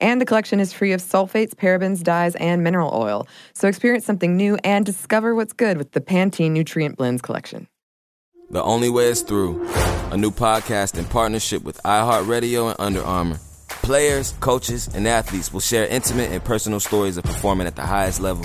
And the collection is free of sulfates, parabens, dyes, and mineral oil. So experience something new and discover what's good with the Pantene Nutrient Blends collection. The Only Way is Through, a new podcast in partnership with iHeartRadio and Under Armour. Players, coaches, and athletes will share intimate and personal stories of performing at the highest level.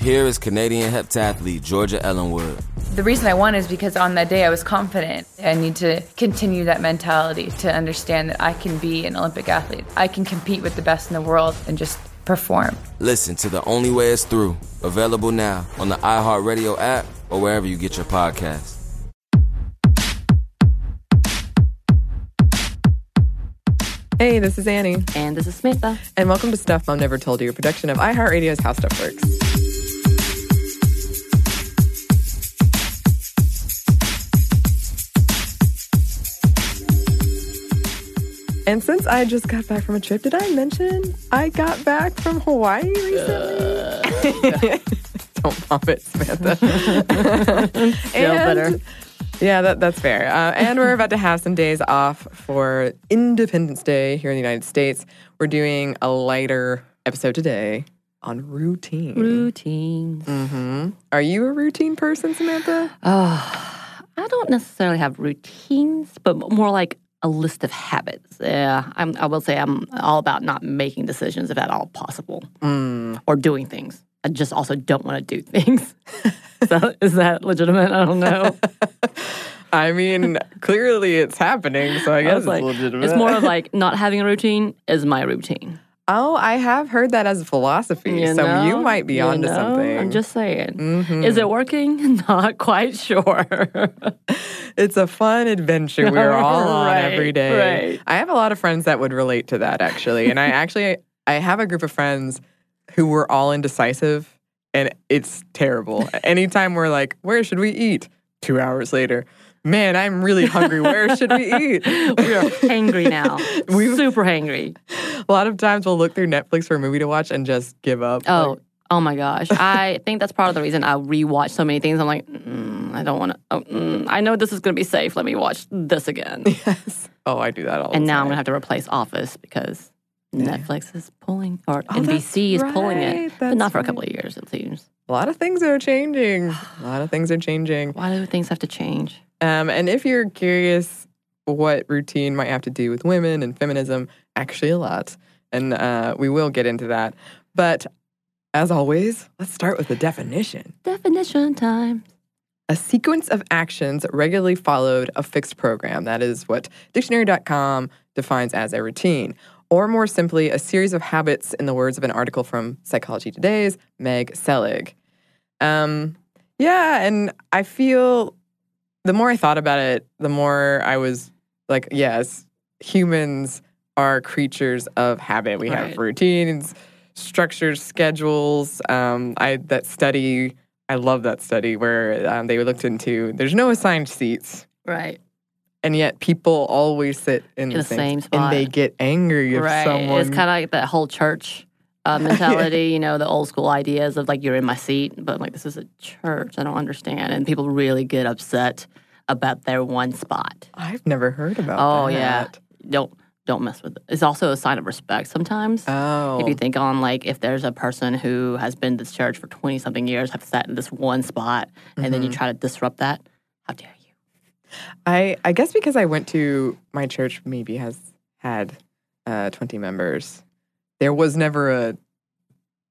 Here is Canadian heptathlete Georgia Ellenwood. The reason I won is because on that day I was confident. I need to continue that mentality to understand that I can be an Olympic athlete. I can compete with the best in the world and just perform. Listen to The Only Way is Through, available now on the iHeartRadio app or wherever you get your podcasts. Hey, this is Annie, And this is Samantha. and welcome to Stuff Mom Never Told You, a production of iHeartRadio's How Stuff Works. And since I just got back from a trip, did I mention I got back from Hawaii recently? Don't vomit, Samantha. Feel better. Yeah, that, that's fair. Uh, and we're about to have some days off for Independence Day here in the United States. We're doing a lighter episode today on routine. Routines. hmm Are you a routine person, Samantha? Oh, I don't necessarily have routines, but more like a list of habits. Yeah, I'm, I will say I'm all about not making decisions if at all possible Mm. or doing things. I just also don't want to do things. so is that legitimate? I don't know. I mean, clearly it's happening, so I I guess was it's like, legitimate. it's more of like not having a routine is my routine. Oh, I have heard that as a philosophy, You so you might be onto know? something. I'm just saying. Mhm. Is it working? Not quite sure. It's a fun adventure we're all on every day. right. I have a lot of friends that would relate to that actually. And I actually I have a group of friends who were all indecisive and it's terrible. Anytime we're like, where should we eat? 2 hours later. Man, I'm really hungry. Where should we eat? we are hangry now. We've- Super hangry. A lot of times we'll look through Netflix for a movie to watch and just give up. Oh, Like, oh my gosh. I think that's part of the reason I rewatch so many things. I'm like, mm, I don't want to. Oh, mm, I know this is going to be safe. Let me watch this again. yes. Oh, I do that all the time. and now I'm going to have to replace Office because Netflix is pulling, or Oh, NBC is pulling right. it. But not That's for a couple of years, it seems. A lot of things are changing. A lot of things are changing. Why do things have to change? Um, and if you're curious what routine might have to do with women and feminism, actually a lot. And uh, we will get into that. But as always, let's start with the definition. Definition time. A sequence of actions regularly followed a fixed program. That is what dictionary.com defines as a routine. Or more simply, a series of habits, in the words of an article from Psychology Today's Meg Selig. Um, yeah, and I feel the more I thought about it, the more I was like, yes, humans are creatures of habit. We have routines, structures, schedules. Um, I that study, I love that study where um, they looked into there's no assigned seats, Right. and yet people always sit in, In the same and they get angry if right. someone. It's kind of like that whole church uh, mentality, you know, the old school ideas of like you're in my seat, but I'm like this is a church. I don't understand, and people really get upset about their one spot. I've never heard about. Oh that. yeah, don't don't mess with it. It's also a sign of respect sometimes. Oh. If you think on like if there's a person who has been to this church for twenty something years, have sat in this one spot, and then you Mhm. try to disrupt that, how dare you? I I guess because I went to my church maybe has had uh, 20 members. There was never a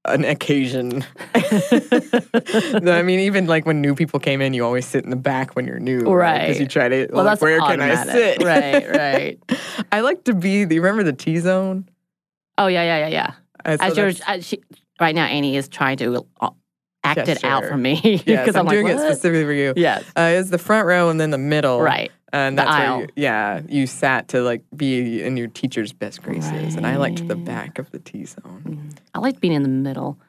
an occasion. I mean, even like when new people came in, you always sit in the back when you're new, right? Because Right. you try to. Well, like, that's where can I sit? Right, right. I like to be. Do you remember the T zone? Oh yeah, yeah, yeah, yeah. Uh, so As you're, as she, right now, Annie is trying to uh, act it out for me yes, because I'm, I'm, doing like, it specifically for you. Yes, Uh, it's the front row and then the middle. right. And The that's where you, yeah, you sat to like be in your teacher's best graces. And I liked the back of the T zone. Mm. I liked being in the middle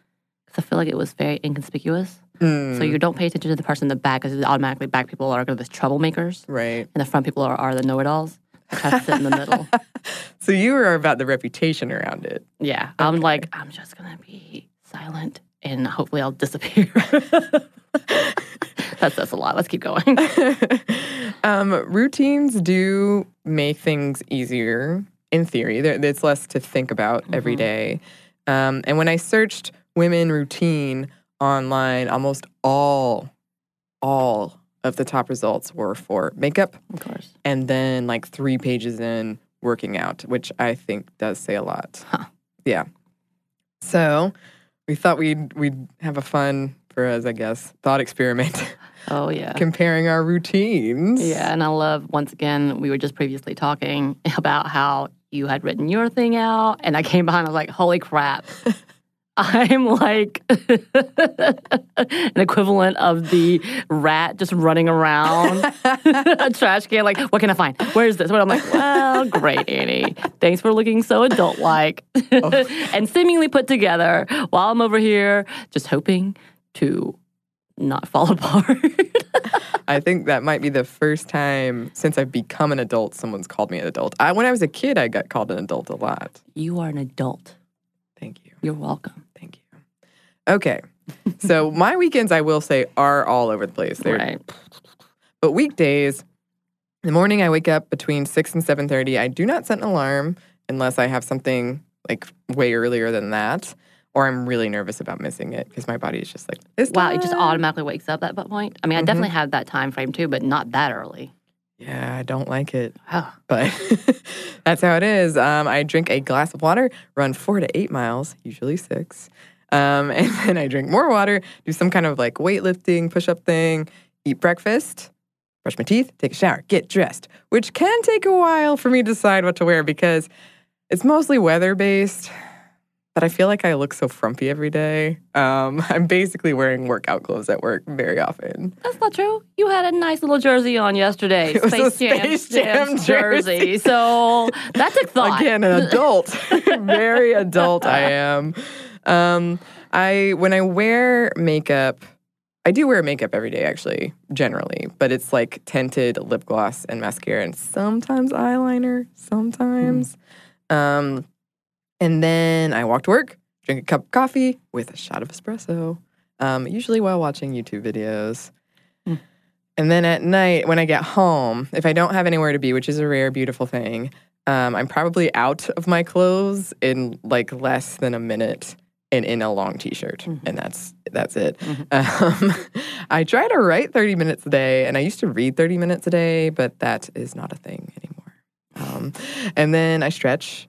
because I feel like it was very inconspicuous. So you don't pay attention to the person in the back because automatically back people are the troublemakers, Right. and the front people are, are the know-it-alls. I try to sit in the middle. So you were about the reputation around it. Yeah, I'm like, I'm just gonna be silent and hopefully I'll disappear. that says a lot. Let's keep going. um, routines do make things easier in theory. There, it's less to think about every day. Um, and when I searched women routine online, almost all, all of the top results were for makeup Of course. and then like three pages in working out, which I think does say a lot. Huh. Yeah. So we thought we'd we'd have a fun for us, I guess, thought experiment Oh yeah. comparing our routines. Yeah, and I love once again, we were just previously talking about how you had written your thing out, and I came behind, I was like, holy crap. I'm like an equivalent of the rat just running around a trash can. Like, what can I find? Where's this? What I'm like, well, great, Annie. Thanks for looking so adult like oh. and seemingly put together while I'm over here just hoping to not fall apart. I think that might be the first time since I've become an adult someone's called me an adult. I, when I was a kid, I got called an adult a lot. you are an adult. Thank you. You're welcome. Thank you. Okay. so my weekends, I will say, are all over the place. They're Right. But weekdays, in the morning I wake up between six and seven thirty. I do not set an alarm unless I have something like way earlier than that, or I'm really nervous about missing it because my body is just like, it's Wow, it just automatically wakes up at that point. I mean, I definitely have that time frame too, but not that early. Yeah, I don't like it, Oh, but that's how it is. Um, I drink a glass of water, run four to eight miles, usually six, um, and then I drink more water, do some kind of like weightlifting, push up thing, eat breakfast, brush my teeth, take a shower, get dressed, which can take a while for me to decide what to wear because it's mostly weather based. But I feel like I look so frumpy every day. Um, I'm basically wearing workout clothes at work very often. that's not true. You had a nice little jersey on yesterday. It was a Space Jam, Space Jam Jam's jersey. So that took thought. Again, an adult, very adult. I am. Um, I when I wear makeup, I do wear makeup every day, actually, generally, but it's like tinted lip gloss and mascara, and sometimes eyeliner. Sometimes, um, and then I walk to work, drink a cup of coffee with a shot of espresso. Um, usually while watching YouTube videos. Mm. And then at night, when I get home, if I don't have anywhere to be, which is a rare, beautiful thing, um, I'm probably out of my clothes in like less than a minute and in a long t-shirt, and that's that's it. Um, I try to write 30 minutes a day, and I used to read 30 minutes a day, but that is not a thing anymore. Um, and then I stretch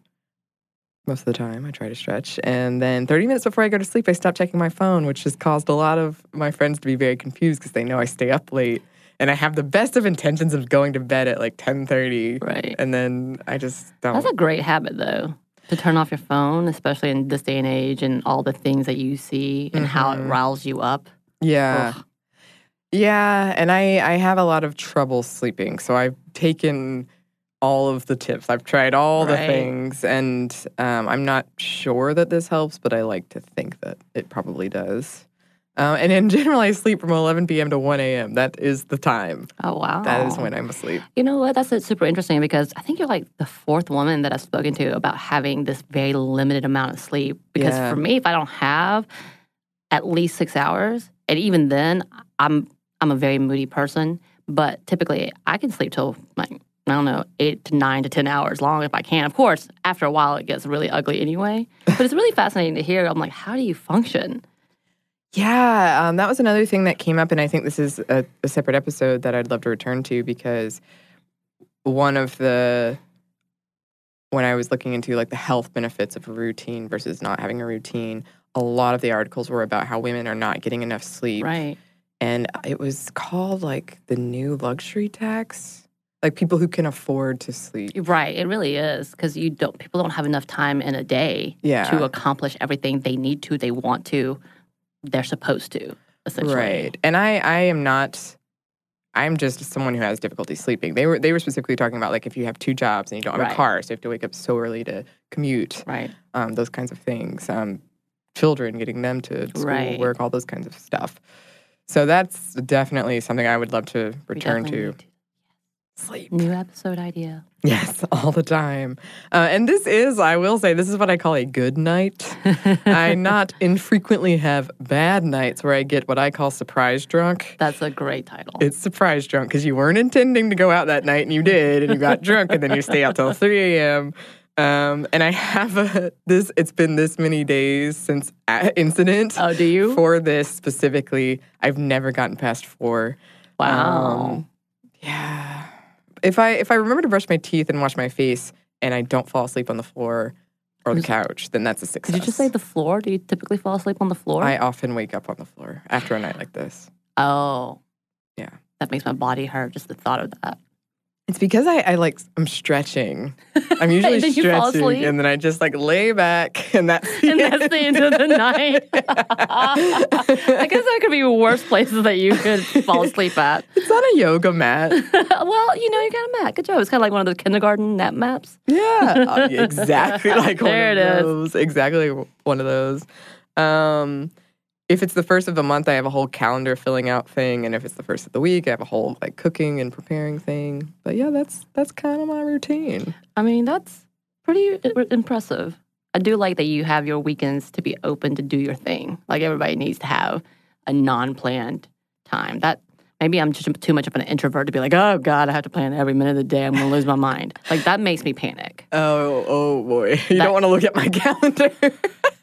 most of the time. I try to stretch, and then 30 minutes before I go to sleep, I stop checking my phone, which has caused a lot of my friends to be very confused because they know I stay up late. And I have the best of intentions of going to bed at like 10:30, Right. and then I just don't. That's a great habit, though, to turn off your phone, especially in this day and age and all the things that you see and how it Mhm. riles you up. Yeah. Ugh. Yeah, and I I have a lot of trouble sleeping, so I've taken all of the tips. I've tried all the things, and um, I'm not sure that this helps, but I like to think that it probably does. Uh, and in general, I sleep from 11 p.m. to 1 a.m. That is the time. Oh, wow. That is when I'm asleep. You know what? That's uh, super interesting because I think you're like the fourth woman that I've spoken to about having this very limited amount of sleep. Because Yeah. for me, if I don't have at least six hours, and even then, I'm I'm a very moody person. But typically, I can sleep till like I don't know eight to nine to ten hours long if I can. Of course, after a while, it gets really ugly anyway. But it's really fascinating to hear. I'm like, how do you function? Yeah, um, that was another thing that came up, and I think this is a, a separate episode that I'd love to return to because one of the when I was looking into like the health benefits of a routine versus not having a routine, a lot of the articles were about how women are not getting enough sleep, Right. and it was called like the new luxury tax, like people who can afford to sleep. Right, it really is because you don't. People don't have enough time in a day Yeah. to accomplish everything they need to, they want to, they're supposed to. Essentially, Right. And I I am not I'm just someone who has difficulty sleeping. They were they were specifically talking about like if you have two jobs and you don't have Right. a car, so you have to wake up so early to commute, Right. um, those kinds of things. Um, children getting them to school, Right. work, all those kinds of stuff. So that's definitely something I would love to return definitely to. Sleep. New episode idea. Yes, all the time. Uh, and this is, I will say, this is what I call a good night. I not infrequently have bad nights where I get what I call surprise drunk. That's a great title. It's surprise drunk because you weren't intending to go out that night and you did, and you got drunk, and then you stay out till 3 a.m. Um, and I have a, this, it's been this many days since incident. oh, do you? For this specifically, I've never gotten past four. wow. Um, yeah. If I if I remember to brush my teeth and wash my face and I don't fall asleep on the floor or the couch, then that's a success. Did you just say the floor? Do you typically fall asleep on the floor? I often wake up on the floor after a night like this. oh. Yeah. That makes my body hurt just the thought of that. It's because I, I like I'm stretching. I'm usually fall stretching and then I just like lay back and that's the and that's the end of the night. I guess there could be worse places that you could fall asleep at. It's on a yoga mat. well, you know, you got a mat. Good job. It's kind of like one of those kindergarten nap maps. Yeah, uh, exactly like There one it of is. those. Exactly one of those. Um, if it's the first of the month, I have a whole calendar filling out thing, and if it's the first of the week, I have a whole like cooking and preparing thing. But yeah, that's that's kind of my routine. I mean, that's pretty impressive. I do like that you have your weekends to be open to do your thing. Like everybody needs to have a non-planned time. That maybe I'm just too much of an introvert to be like, oh God, I have to plan every minute of the day. I'm gonna lose my mind. Like that makes me panic. Oh, oh boy, you That- don't want to look at my calendar.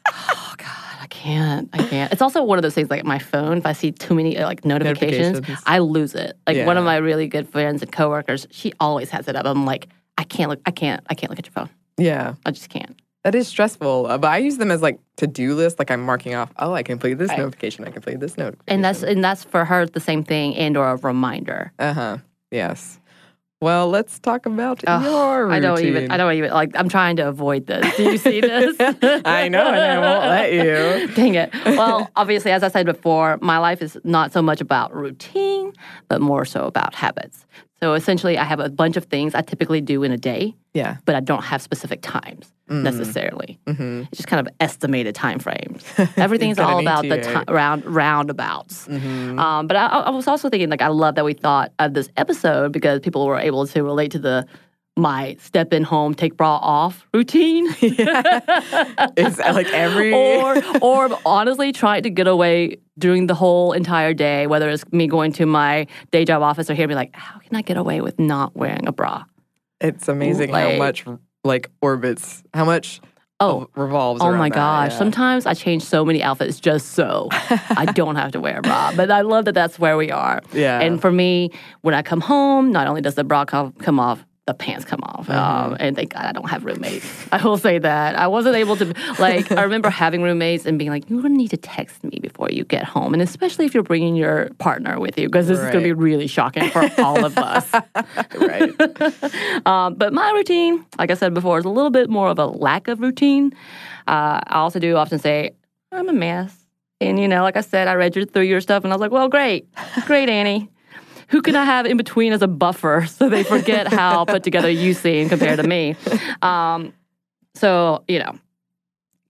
Oh God, can't. I can't. It's also one of those things like my phone. If I see too many uh, like notifications, Notifications. I lose it. Like one of my really good friends and coworkers, she always has it up. I'm like, I can't look. I can't. I can't look at your phone. yeah, I just can't. that is stressful. Uh, but I use them as like to do list. Like I'm marking off. Oh, I completed this Right. notification. I completed this notification. And that's and that's for her the same thing and or a reminder. uh huh. Yes. Well, let's talk about Ugh, your routine. I don't even. I don't even like. I'm trying to avoid this. Do you see this? I know, and I won't let you. Dang it. Well, obviously, as I said before, my life is not so much about routine, but more so about habits. So essentially, I have a bunch of things I typically do in a day, Yeah. but I don't have specific times necessarily. Mm-hmm. It's just kind of estimated time frames. Everything's all about the round roundabouts. Mm-hmm. Um, but I, I was also thinking, like, I love that we thought of this episode because people were able to relate to the my step in home, take bra off routine. It's like every or or honestly trying to get away during the whole entire day, whether it's me going to my day job office or here, be like, how can I get away with not wearing a bra? it's amazing how like- much like orbits, how much Oh, revolves. oh my that, gosh! yeah. Sometimes I change so many outfits just so I don't have to wear a bra. But I love that that's where we are. Yeah. And for me, when I come home, not only does the bra come, come off, the pants come off. Mm-hmm. Um, and thank God I don't have roommates. I will say that. I wasn't able to, like, I remember having roommates and being like, you're going to need to text me before you get home. And especially if you're bringing your partner with you, because this is going to be really shocking for all of us. right. Um, but my routine, like I said before, is a little bit more of a lack of routine. Uh, I also do often say, I'm a mess. And, you know, like I said, I read your, through your stuff and I was like, well, great. Great, Annie. Who can I have in between as a buffer so they forget how put together you seem compared to me? Um, so, you know,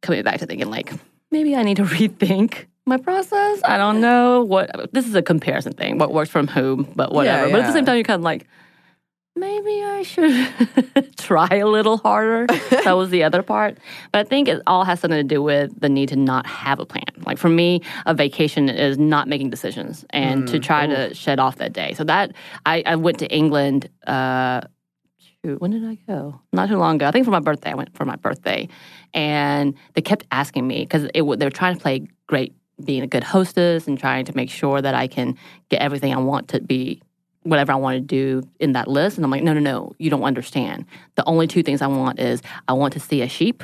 coming back to thinking like, maybe I need to rethink my process. I don't know what this is a comparison thing, what works from whom, but whatever. But at the same time, you're kind of like, maybe I should try a little harder. that was the other part. But I think it all has something to do with the need to not have a plan. Like for me, a vacation is not making decisions and to try to shed off that day. So that I, I went to England. Uh, shoot, when did I go? Not too long ago. I think for my birthday. I went for my birthday, and they kept asking me because they were trying to play great, being a good hostess, and trying to make sure that I can get everything I want to be whatever I want to do in that list. And I'm like, no, no, no, you don't understand. The only two things I want is I want to see a sheep.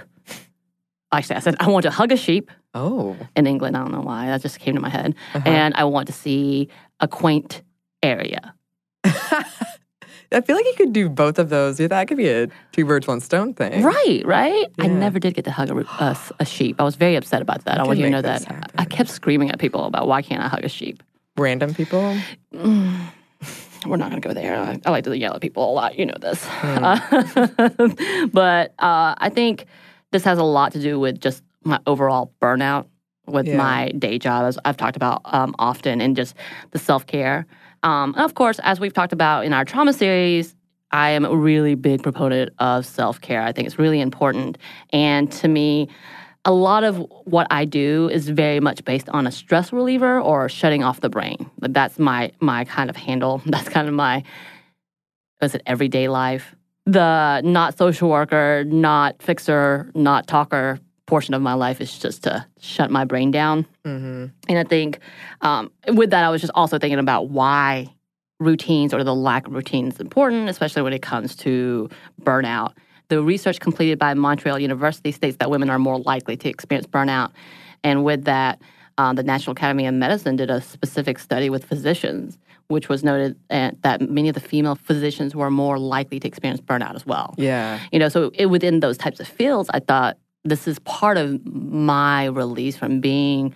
Actually, I said I want to hug a sheep Oh. in England. I don't know why that just came to my head. Uh-huh. And I want to see a quaint area. I feel like you could do both of those. Yeah, that could be a two birds, one stone thing. Right, right. I never did get to hug a sheep. I was very upset about that. I could want you to know that. happen. I kept screaming at people about why can't I hug a sheep. Random people. Mm. We're not going to go there. I, I like to yell at people a lot. You know this. Hmm. but uh, I think this has a lot to do with just my overall burnout with Yeah. my day job, as I've talked about um, often, and just the self care. Um, and of course, as we've talked about in our trauma series, I am a really big proponent of self care. I think it's really important. And to me, a lot of what I do is very much based on a stress reliever or shutting off the brain. Like, That's my my kind of handle. That's kind of my was it everyday life. The not social worker, not fixer, not talker portion of my life is just to shut my brain down. Mm-hmm. And I think um, with that, I was just also thinking about why routines or the lack of routines is important, especially when it comes to burnout. The research completed by Montreal University states that women are more likely to experience burnout. And with that, um, the National Academy of Medicine did a specific study with physicians, which was noted uh, that many of the female physicians were more likely to experience burnout as well. Yeah. You know, so it, within those types of fields, I thought this is part of my release from being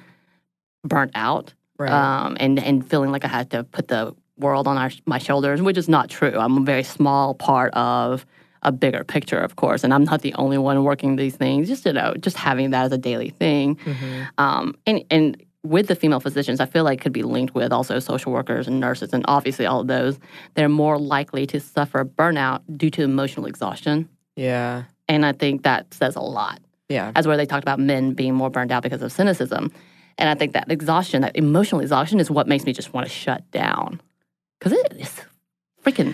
burnt out Right. um, and and feeling like I had to put the world on our, my shoulders, which is not true. I'm a very small part of a bigger picture, of course, and I'm not the only one working these things. Just you know, just having that as a daily thing, Mhm. um, and and with the female physicians, I feel like could be linked with also social workers and nurses, and obviously all of those. They're more likely to suffer burnout due to emotional exhaustion, Yeah. and I think that says a lot Yeah. as where they talked about men being more burned out because of cynicism. And I think that exhaustion, that emotional exhaustion, is what makes me just want to shut down. Because it is freaking,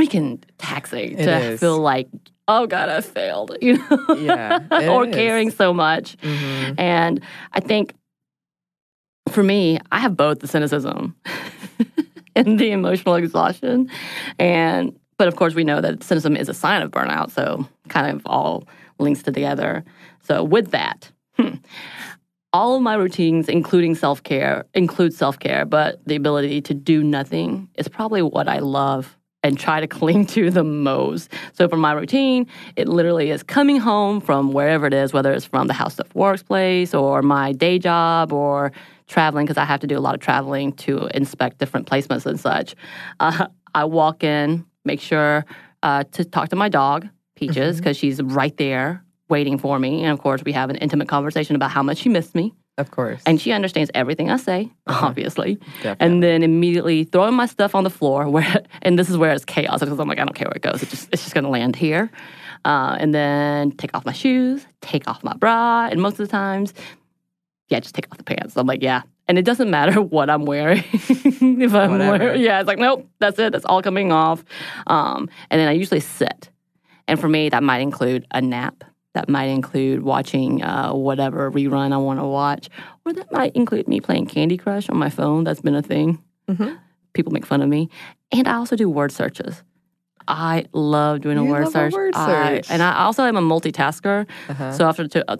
freaking taxing It to is. feel like, oh God, I failed, you know? Yeah, or is. caring so much. Mhm. And I think for me, I have both the cynicism and the emotional exhaustion. And but of course we know that cynicism is a sign of burnout, so kind of all links to together. So with that, hmm, all of my routines, including self-care, include self-care, but the ability to do nothing is probably what I love and try to cling to the most. So for my routine, it literally is coming home from wherever it is, whether it's from the house of workplace or my day job or traveling, because I have to do a lot of traveling to inspect different placements and such. Uh, I walk in, make sure uh, to talk to my dog, Peaches, because she's right there waiting for me. And of course, we have an intimate conversation about how much she missed me. Of course. And she understands everything I say, obviously. Definitely. And then immediately throwing my stuff on the floor where and this is where it's chaos because I'm like, I don't care where it goes. It just it's just gonna land here. Uh, and then take off my shoes, take off my bra, and most of the times, yeah, just take off the pants. I'm like, yeah. And it doesn't matter what I'm wearing. if I'm Whatever. wearing, yeah, it's like, nope, that's it. That's all coming off. Um, and then I usually sit. And for me, that might include a nap. That might include watching uh, whatever rerun I want to watch, or that might include me playing Candy Crush on my phone. That's been a thing. Mhm. People make fun of me, and I also do word searches. I love doing a word love a search. word I- search. and I also am a multitasker. Uh-huh. So after two, uh,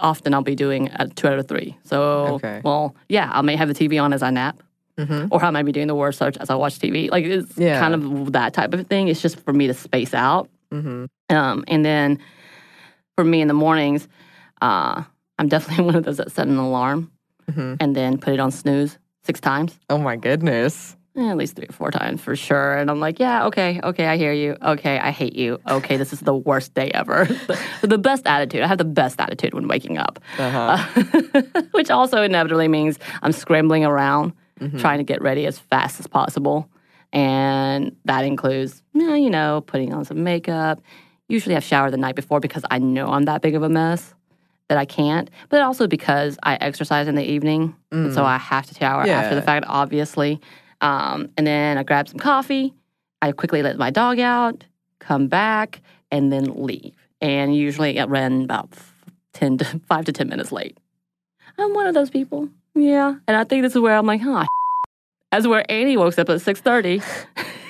often I'll be doing uh, two out of three. So Okay. well, yeah, I may have the TV on as I nap, Mhm. or I might be doing the word search as I watch TV. Like it's Yeah. kind of that type of thing. It's just for me to space out. Mhm. Um, and then for me in the mornings, uh, I'm definitely one of those that set an alarm Mhm. and then put it on snooze six times. Oh my goodness. Eh, at least three or four times for sure. And I'm like, yeah, okay, okay, I hear you. Okay, I hate you. Okay, this is the worst day ever. the, the best attitude. I have the best attitude when waking up, Uh-huh. which also inevitably means I'm scrambling around Mm-hmm. trying to get ready as fast as possible. And that includes, you know, putting on some makeup. Usually I've showered the night before because I know I'm that big of a mess that I can't, but also because I exercise in the evening. And so I have to shower after the fact, obviously. Um, and then I grab some coffee. I quickly let my dog out, come back, and then leave. And usually I ran about 10 to 5 to 10 minutes late. I'm one of those people. Yeah. And I think this is where I'm like, huh. As where Annie wakes up at 6.30,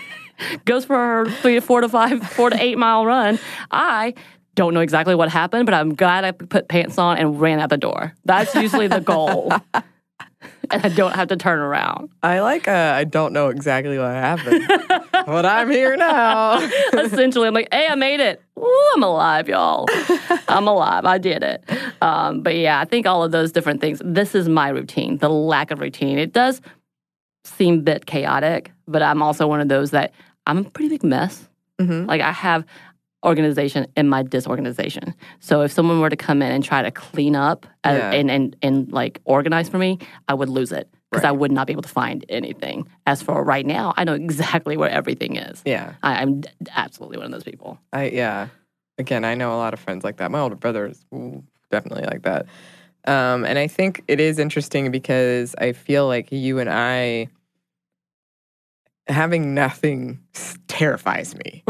goes for her three to four to five, four to eight mile run. I don't know exactly what happened, but I'm glad I put pants on and ran out the door. That's usually the goal. and I don't have to turn around. I like uh, I don't know exactly what happened. but I'm here now. Essentially, I'm like, hey, I made it. Ooh, I'm alive, y'all. I'm alive. I did it. Um, but yeah, I think all of those different things. This is my routine. The lack of routine. It does seem a bit chaotic, but I'm also one of those that I'm a pretty big mess. Mhm. Like I have organization in my disorganization. So if someone were to come in and try to clean up uh, Yeah. and, and and like organize for me, I would lose it because I would not be able to find anything. As for right now, I know exactly where everything is. Yeah. I, I'm d- absolutely one of those people. I yeah. Again, I know a lot of friends like that. My older brother is definitely like that. Um, and I think it is interesting because I feel like you and I having nothing terrifies me.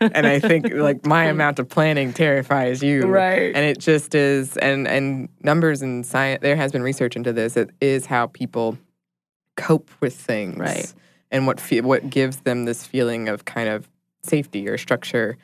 and I think like my amount of planning terrifies you. Right. And it just is and and numbers and science there has been research into this. It is how people cope with things. Right. And what fe- what gives them this feeling of kind of safety or structure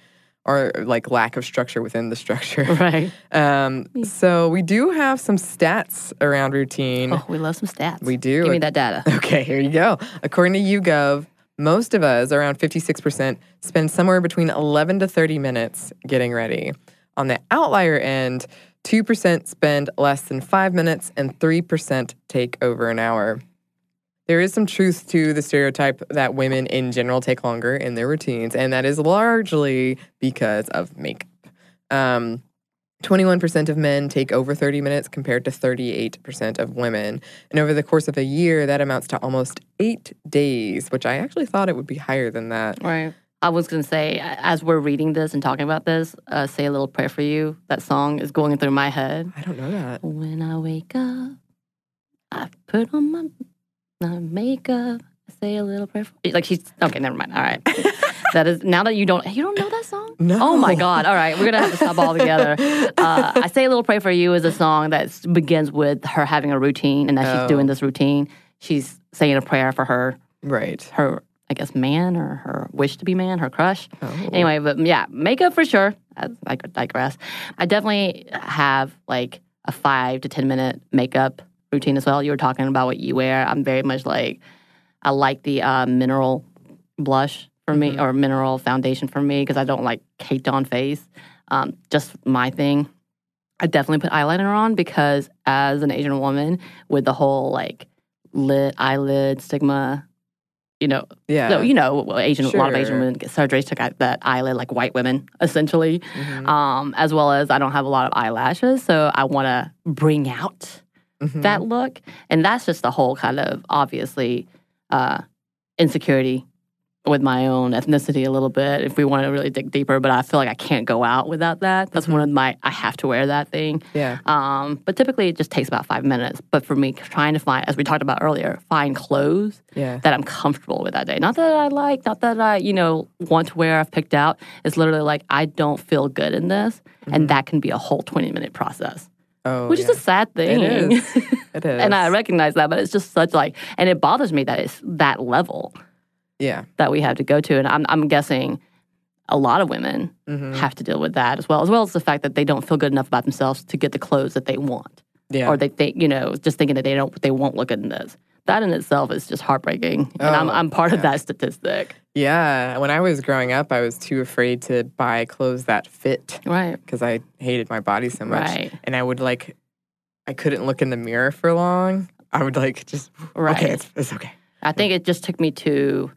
or like lack of structure within the structure. right. Um, so we do have some stats around routine. Oh, we love some stats. We do. Give me that data. Okay, here you go. According to YouGov, most of us, around 56%, spend somewhere between 11 to 30 minutes getting ready. On the outlier end, 2% spend less than five minutes, and 3% take over an hour. There is some truth to the stereotype that women in general take longer in their routines, and that is largely because of makeup. Um, 21% of men take over 30 minutes compared to 38% of women. And over the course of a year, that amounts to almost eight days, which I actually thought it would be higher than that. Right. I was going to say, as we're reading this and talking about this, uh, say a little prayer for you. That song is going through my head. I don't know that. When I wake up, I put on my, my makeup. I say a little prayer. For, like she's okay. Never mind. All right. that is now that you don't you don't know that song. No. Oh my God. All right, we're gonna have to stop all together. Uh, I say a little prayer for you is a song that begins with her having a routine, and as Oh. she's doing this routine, she's saying a prayer for her Right. her I guess man or her wish to be man, her crush. Oh. Anyway, but yeah, makeup for sure. I, I digress. I definitely have like a five to ten minute makeup routine as well. You were talking about what you wear. I'm very much like I like the uh, mineral blush for me or mineral foundation for me because I don't like caked on face. Um, just my thing. I definitely put eyeliner on because as an Asian woman with the whole like lid eyelid stigma, you know, Yeah. so you know, Asian a lot of Asian women get surgeries took out that eyelid like white women essentially, Mhm. um, as well as I don't have a lot of eyelashes, so I want to bring out Mhm. that look, and that's just the whole kind of obviously uh, insecurity with my own ethnicity a little bit if we want to really dig deeper but i feel like i can't go out without that that's one of my i have to wear that thing Yeah. um, but typically it just takes about five minutes but for me trying to find as we talked about earlier find clothes Yeah. that i'm comfortable with that day not that i like not that i you know want to wear i've picked out it's literally like i don't feel good in this and that can be a whole 20 minute process Oh, which yeah. is a sad thing It is. It is. and I recognize that, but it's just such like, and it bothers me that it's that level yeah. that we have to go to. And I'm, I'm guessing a lot of women Mhm. have to deal with that as well, as well as the fact that they don't feel good enough about themselves to get the clothes that they want, Yeah. or they think, you know, just thinking that they don't, they won't look good in this. That in itself is just heartbreaking, and I'm, Oh, I'm part of that statistic. yeah. When I was growing up, I was too afraid to buy clothes that fit Right. because I hated my body so much. Right. And I would like, I couldn't look in the mirror for long. I would like just, Right. okay, it's, it's okay. I think it just took me to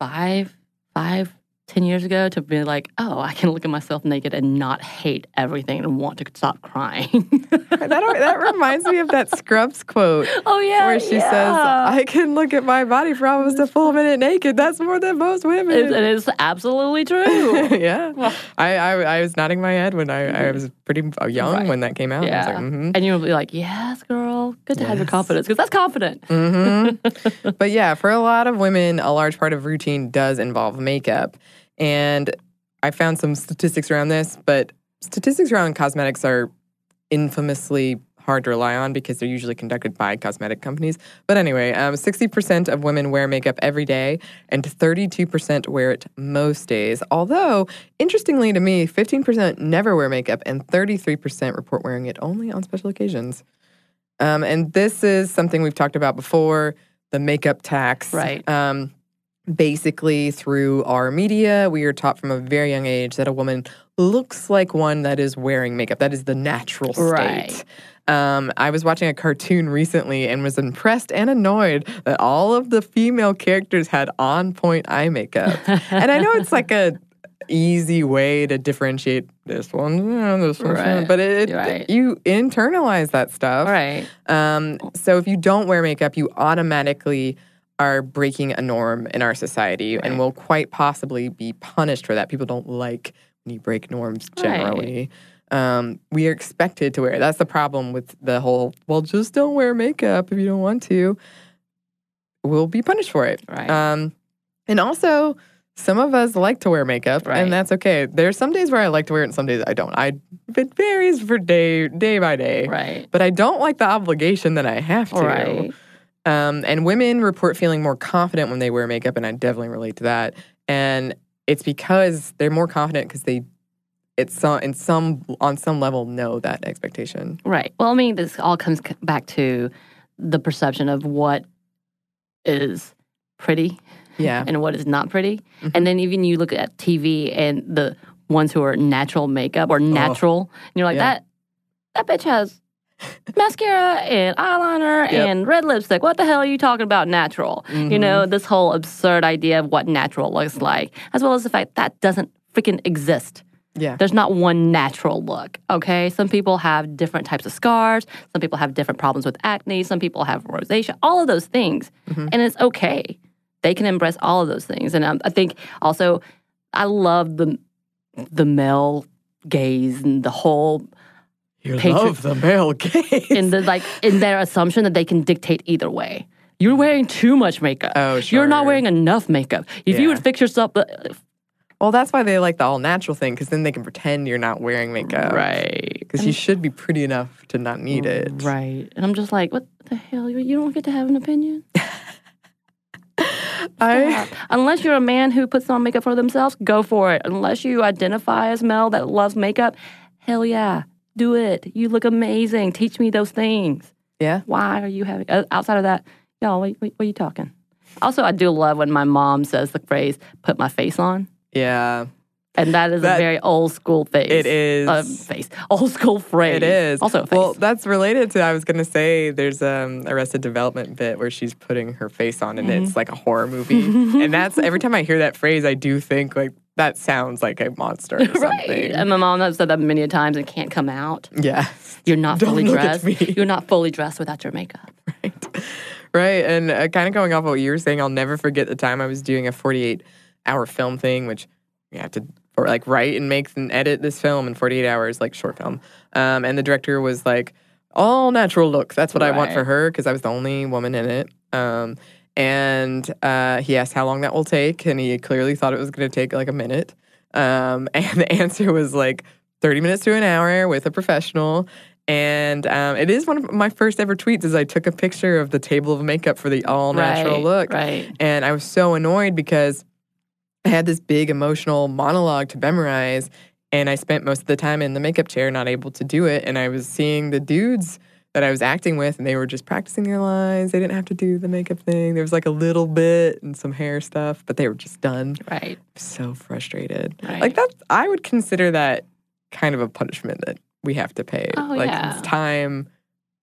five, five, ten years ago to be like, oh, I can look at myself naked and not hate everything and want to stop crying. that, that reminds me of that Scrubs quote oh yeah, where she says. I can look at my body for almost a full minute naked. That's more than most women. It, it is absolutely true. yeah. I, I I was nodding my head when I, I was pretty young Right. when that came out. I was yeah, like, mm-hmm. and you'll be like, yes, girl, good to have your confidence because that's confident. hmm but yeah, for a lot of women, a large part of routine does involve makeup. And I found some statistics around this, but statistics around cosmetics are infamously hard to rely on because they're usually conducted by cosmetic companies. But anyway, um, 60% of women wear makeup every day, and 32% wear it most days. Although, interestingly to me, 15% never wear makeup, and 33% report wearing it only on special occasions. Um, and this is something we've talked about before the makeup tax. Right. Um, basically, through our media, we are taught from a very young age that a woman looks like one that is wearing makeup. That is the natural state. Right. Um, I was watching a cartoon recently and was impressed and annoyed that all of the female characters had on point eye makeup. and I know it's like a easy way to differentiate this one, yeah, this one, Right. but it, Right. you internalize that stuff. Right. Um, so if you don't wear makeup, you automatically are breaking a norm in our society and will quite possibly be punished for that. People don't like when you break norms generally. Um, we are expected to wear. That's the problem with the whole, well, just don't wear makeup if you don't want to. We'll be punished for it. Right. Um, and also, some of us like to wear makeup, Right. and that's okay. There's some days where I like to wear it, and some days I don't. I it varies for day day by day. Right. But I don't like the obligation that I have to. Right. Um, and women report feeling more confident when they wear makeup, and I definitely relate to that. And it's because they're more confident because they, it's some in some on some level know that expectation. Right. Well, I mean, this all comes back to the perception of what is pretty Yeah. and what is not pretty. Mhm. And then even you look at TV and the ones who are natural makeup or natural, and you're like, Oh. Yeah. that that bitch has mascara and eyeliner Yep. and red lipstick. What the hell are you talking about natural? You Mm-hmm. know, this whole absurd idea of what natural looks like, as well as the fact that doesn't freaking exist. Yeah. There's not one natural look, okay? Some people have different types of scars. Some people have different problems with acne. Some people have rosacea, all of those things. Mm-hmm. And it's okay. They can embrace all of those things. And um, I think also, I love the, the male gaze and the whole, You Patri- love the male gaze. in the like, in their assumption that they can dictate either way. You're wearing too much makeup. Oh, sure. You're not wearing enough makeup. If you would fix yourself, uh, well, that's why they like the all natural thing because then they can pretend you're not wearing makeup. right. Because you should be pretty enough to not need it. Right. And I'm just like, what the hell? You you don't get to have an opinion? I Unless you're a man who puts on makeup for themselves, go for it. Unless you identify as male that loves makeup, hell yeah, do it. You look amazing. Teach me those things. yeah. Why are you having, uh, outside of that, y'all, what, what, what are you talking? Also, I do love when my mom says the phrase, put my face on. Yeah. And that is That- a very old school face. It is. Uh, face. Old school phrase. It is. Also a face. Well, that's related to I was gonna say there's um Arrested Development bit where she's putting her face on and Mm-hmm. it's like a horror movie. and that's every time I hear that phrase, I do think like that sounds like a monster or something. right. And my mom has said that many times and can't come out. Yeah. You're not Don't fully dressed. You're not fully dressed without your makeup. Right. Right. And uh, kind of going off of what you were saying, I'll never forget the time I was doing a 48 hour film thing, which you have to or like write and make and edit this film in 48 hours, like short film. Um, and the director was like, all natural look. That's what I want for her because I was the only woman in it. Um, and uh, he asked how long that will take, and he clearly thought it was going to take like a minute. Um, and the answer was like 30 minutes to an hour with a professional. And um, it is one of my first ever tweets. Is I took a picture of the table of makeup for the all natural Right, look, right. and I was so annoyed because I had this big emotional monologue to memorize, and I spent most of the time in the makeup chair, not able to do it. And I was seeing the dudes that I was acting with, and they were just practicing their lines. They didn't have to do the makeup thing. There was like a little bit and some hair stuff, but they were just done. Right. So frustrated. Right. Like that, I would consider that kind of a punishment that we have to pay. Oh, like yeah. it's time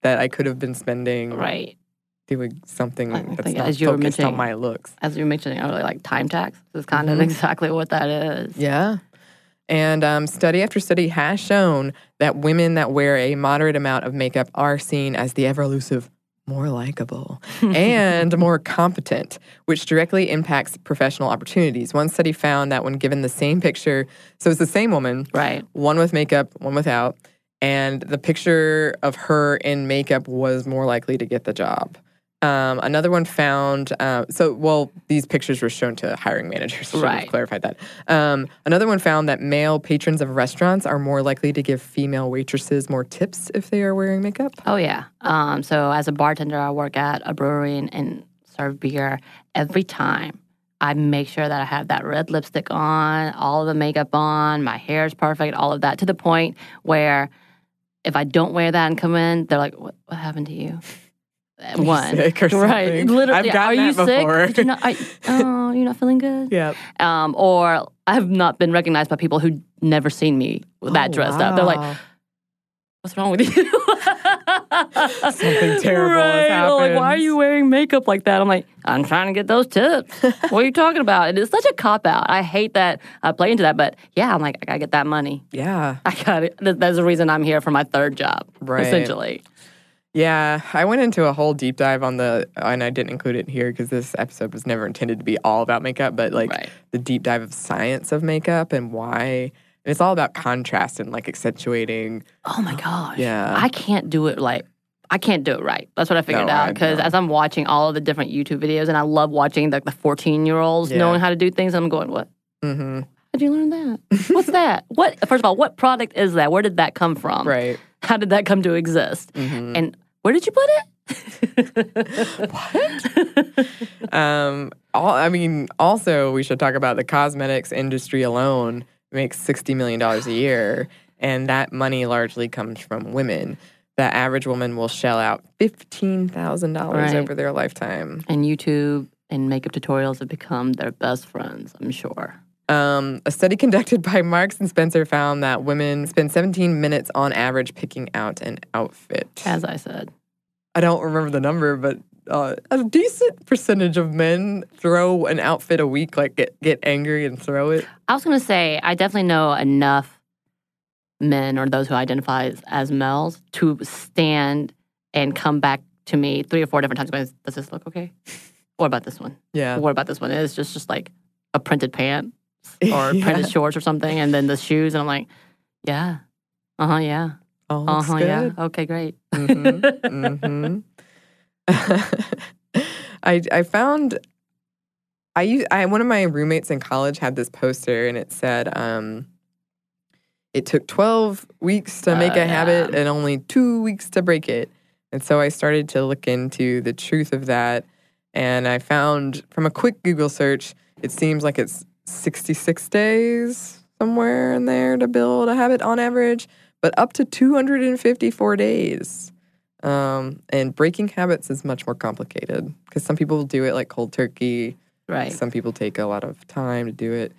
that I could have been spending Right. doing something I that's think not as you were focused on my looks. As you were mentioned earlier, like time tax is kind Mhm. of exactly what that is. Yeah. And um, study after study has shown that women that wear a moderate amount of makeup are seen as the ever elusive more likable and more competent, which directly impacts professional opportunities. One study found that when given the same picture, so it's the same woman, Right. one with makeup, one without, and the picture of her in makeup was more likely to get the job. Um, another one found, uh, so, well, these pictures were shown to hiring managers. Should have Right. clarified that. Um, another one found that male patrons of restaurants are more likely to give female waitresses more tips if they are wearing makeup. Oh yeah. Um, so as a bartender, I work at a brewery and, and serve beer. Every time, I make sure that I have that red lipstick on, all of the makeup on, my hair is perfect, all of that, to the point where if I don't wear that and come in, they're like, "What, what happened to you?" One, sick or right? something? Literally, I've gotten are you sick? before. Did you not, are, oh, you're not feeling good. Yeah. Um, or I have not been recognized by people who never seen me that Oh, dressed up. They're like, "What's wrong with you?" Something terrible has Right. Like, why are you wearing makeup like that? I'm like, I'm trying to get those tips. what are you talking about? And it's such a cop out. I hate that I play into that, but yeah, I'm like, I gotta get that money. Yeah. I got it. That's the reason I'm here for my third job, Right. essentially. Yeah, I went into a whole deep dive on the, and I didn't include it here because this episode was never intended to be all about makeup, but like Right. the deep dive of science of makeup and why. And it's all about contrast and like accentuating. Oh my gosh. Yeah. I can't do it like I can't do it right. That's what I figured No, out because as I'm watching all of the different YouTube videos, and I love watching the, the 14 year olds Yeah. knowing how to do things, I'm going, what? Mm-hmm. How'd you learn that? What's that? What? First of all, what product is that? Where did that come from? Right. How did that come to exist? Mhm. And where did you put it? Um, all, I mean, also, we should talk about the cosmetics industry alone makes $60 million a year, and that money largely comes from women. The average woman will shell out $15,000 Right. over their lifetime. And YouTube and makeup tutorials have become their best friends, I'm sure. Um, a study conducted by Marks and Spencer found that women spend 17 minutes on average picking out an outfit. As I said. I don't remember the number, but uh, a decent percentage of men throw an outfit a week, like get, get angry and throw it. I was going to say, I definitely know enough men or those who identify as, as males to stand and come back to me three or four different times. Going, Does this look okay? What about this one? Yeah. What about this one? It's just just like a printed pant or Yeah. printed shorts or something, and then the shoes, and I'm like, yeah, uh huh, yeah, All uh looks huh, yeah, okay, great. mm-hmm. mm-hmm. I I found I, I one of my roommates in college had this poster and it said um it took 12 weeks to make Oh, a habit and only 2 weeks to break it. And so I started to look into the truth of that and I found from a quick Google search it seems like it's 66 days somewhere in there to build a habit on average, but up to 254 days. Um, and breaking habits is much more complicated because some people do it like cold turkey. Right. Some people take a lot of time to do it.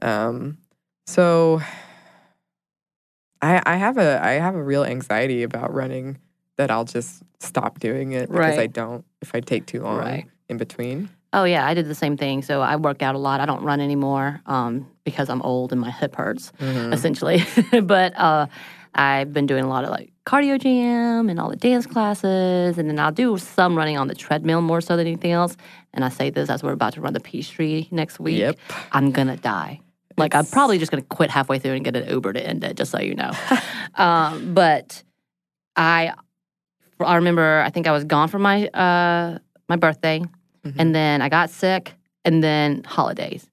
Um, so I, I have a I have a real anxiety about running that I'll just stop doing it because I don't if I take too long Right. in between. Oh yeah, I did the same thing. So I work out a lot. I don't run anymore um, because I'm old and my hip hurts, Mhm. essentially. but uh, I've been doing a lot of like cardio jam and all the dance classes, and then I'll do some running on the treadmill more so than anything else. And I say this as we're about to run the Peachtree next week. Yep. I'm gonna die. Like I'm probably just gonna quit halfway through and get an Uber to end it, just so you know. um, but I, I remember I think I was gone for my uh, my birthday, Mhm. and then I got sick, and then holidays,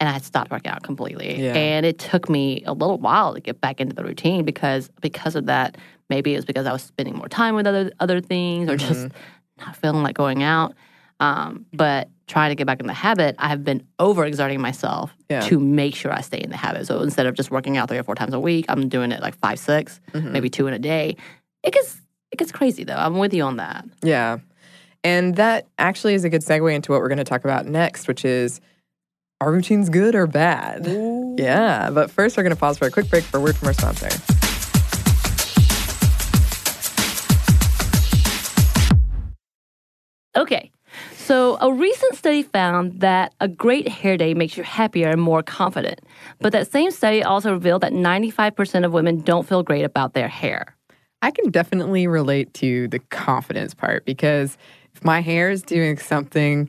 and I stopped working out completely. Yeah. And it took me a little while to get back into the routine because because of that. Maybe it was because I was spending more time with other other things, or just not feeling like going out. Um, but trying to get back in the habit, I have been overexerting myself Yeah. to make sure I stay in the habit. So instead of just working out three or four times a week, I'm doing it like five, 6 Mhm. maybe two in a day. It gets it gets crazy though. I'm with you on that. Yeah. And that actually is a good segue into what we're going to talk about next, which is are routines good or bad? Yeah. But first, we're going to pause for a quick break for a word from our sponsor. Okay. So, a recent study found that a great hair day makes you happier and more confident. But that same study also revealed that 95% of women don't feel great about their hair. I can definitely relate to the confidence part because if my hair is doing something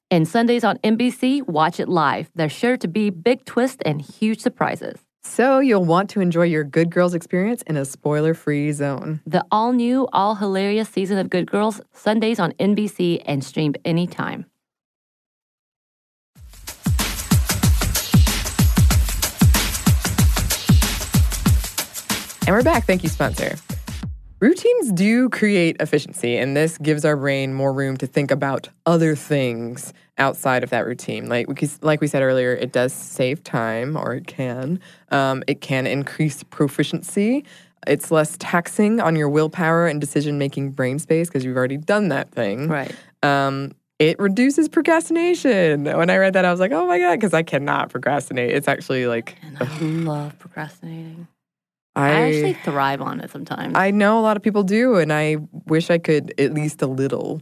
And Sundays on NBC, watch it live. There's sure to be big twists and huge surprises. So, you'll want to enjoy your Good Girls experience in a spoiler free zone. The all new, all hilarious season of Good Girls, Sundays on NBC and streamed anytime. And we're back. Thank you, sponsor. Routines do create efficiency, and this gives our brain more room to think about other things outside of that routine. Like we, like we said earlier, it does save time, or it can. Um, it can increase proficiency. It's less taxing on your willpower and decision making brain space because you've already done that thing. Right. Um, it reduces procrastination. When I read that, I was like, oh my God, because I cannot procrastinate. It's actually like, And I love procrastinating. I, I actually thrive on it sometimes. I know a lot of people do, and I wish I could at least a little.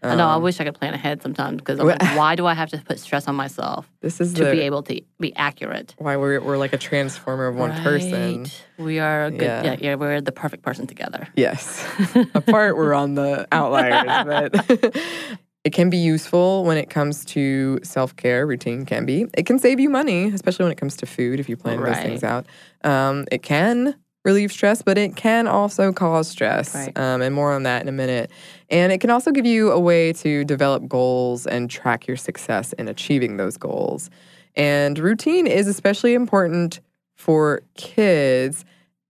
I know. I Um, wish I could plan ahead sometimes because like, why do I have to put stress on myself This is to the, be able to be accurate? why we're, we're like a transformer of one person. We are a good. Yeah. Yeah. yeah, we're the perfect person together. Yes. Apart, we're on the outliers, but it can be useful when it comes to self care. Routine can be. It can save you money, especially when it comes to food if you plan those things out. Um, it can relieve stress, but it can also cause stress. Right. Um, and more on that in a minute. And it can also give you a way to develop goals and track your success in achieving those goals. And routine is especially important for kids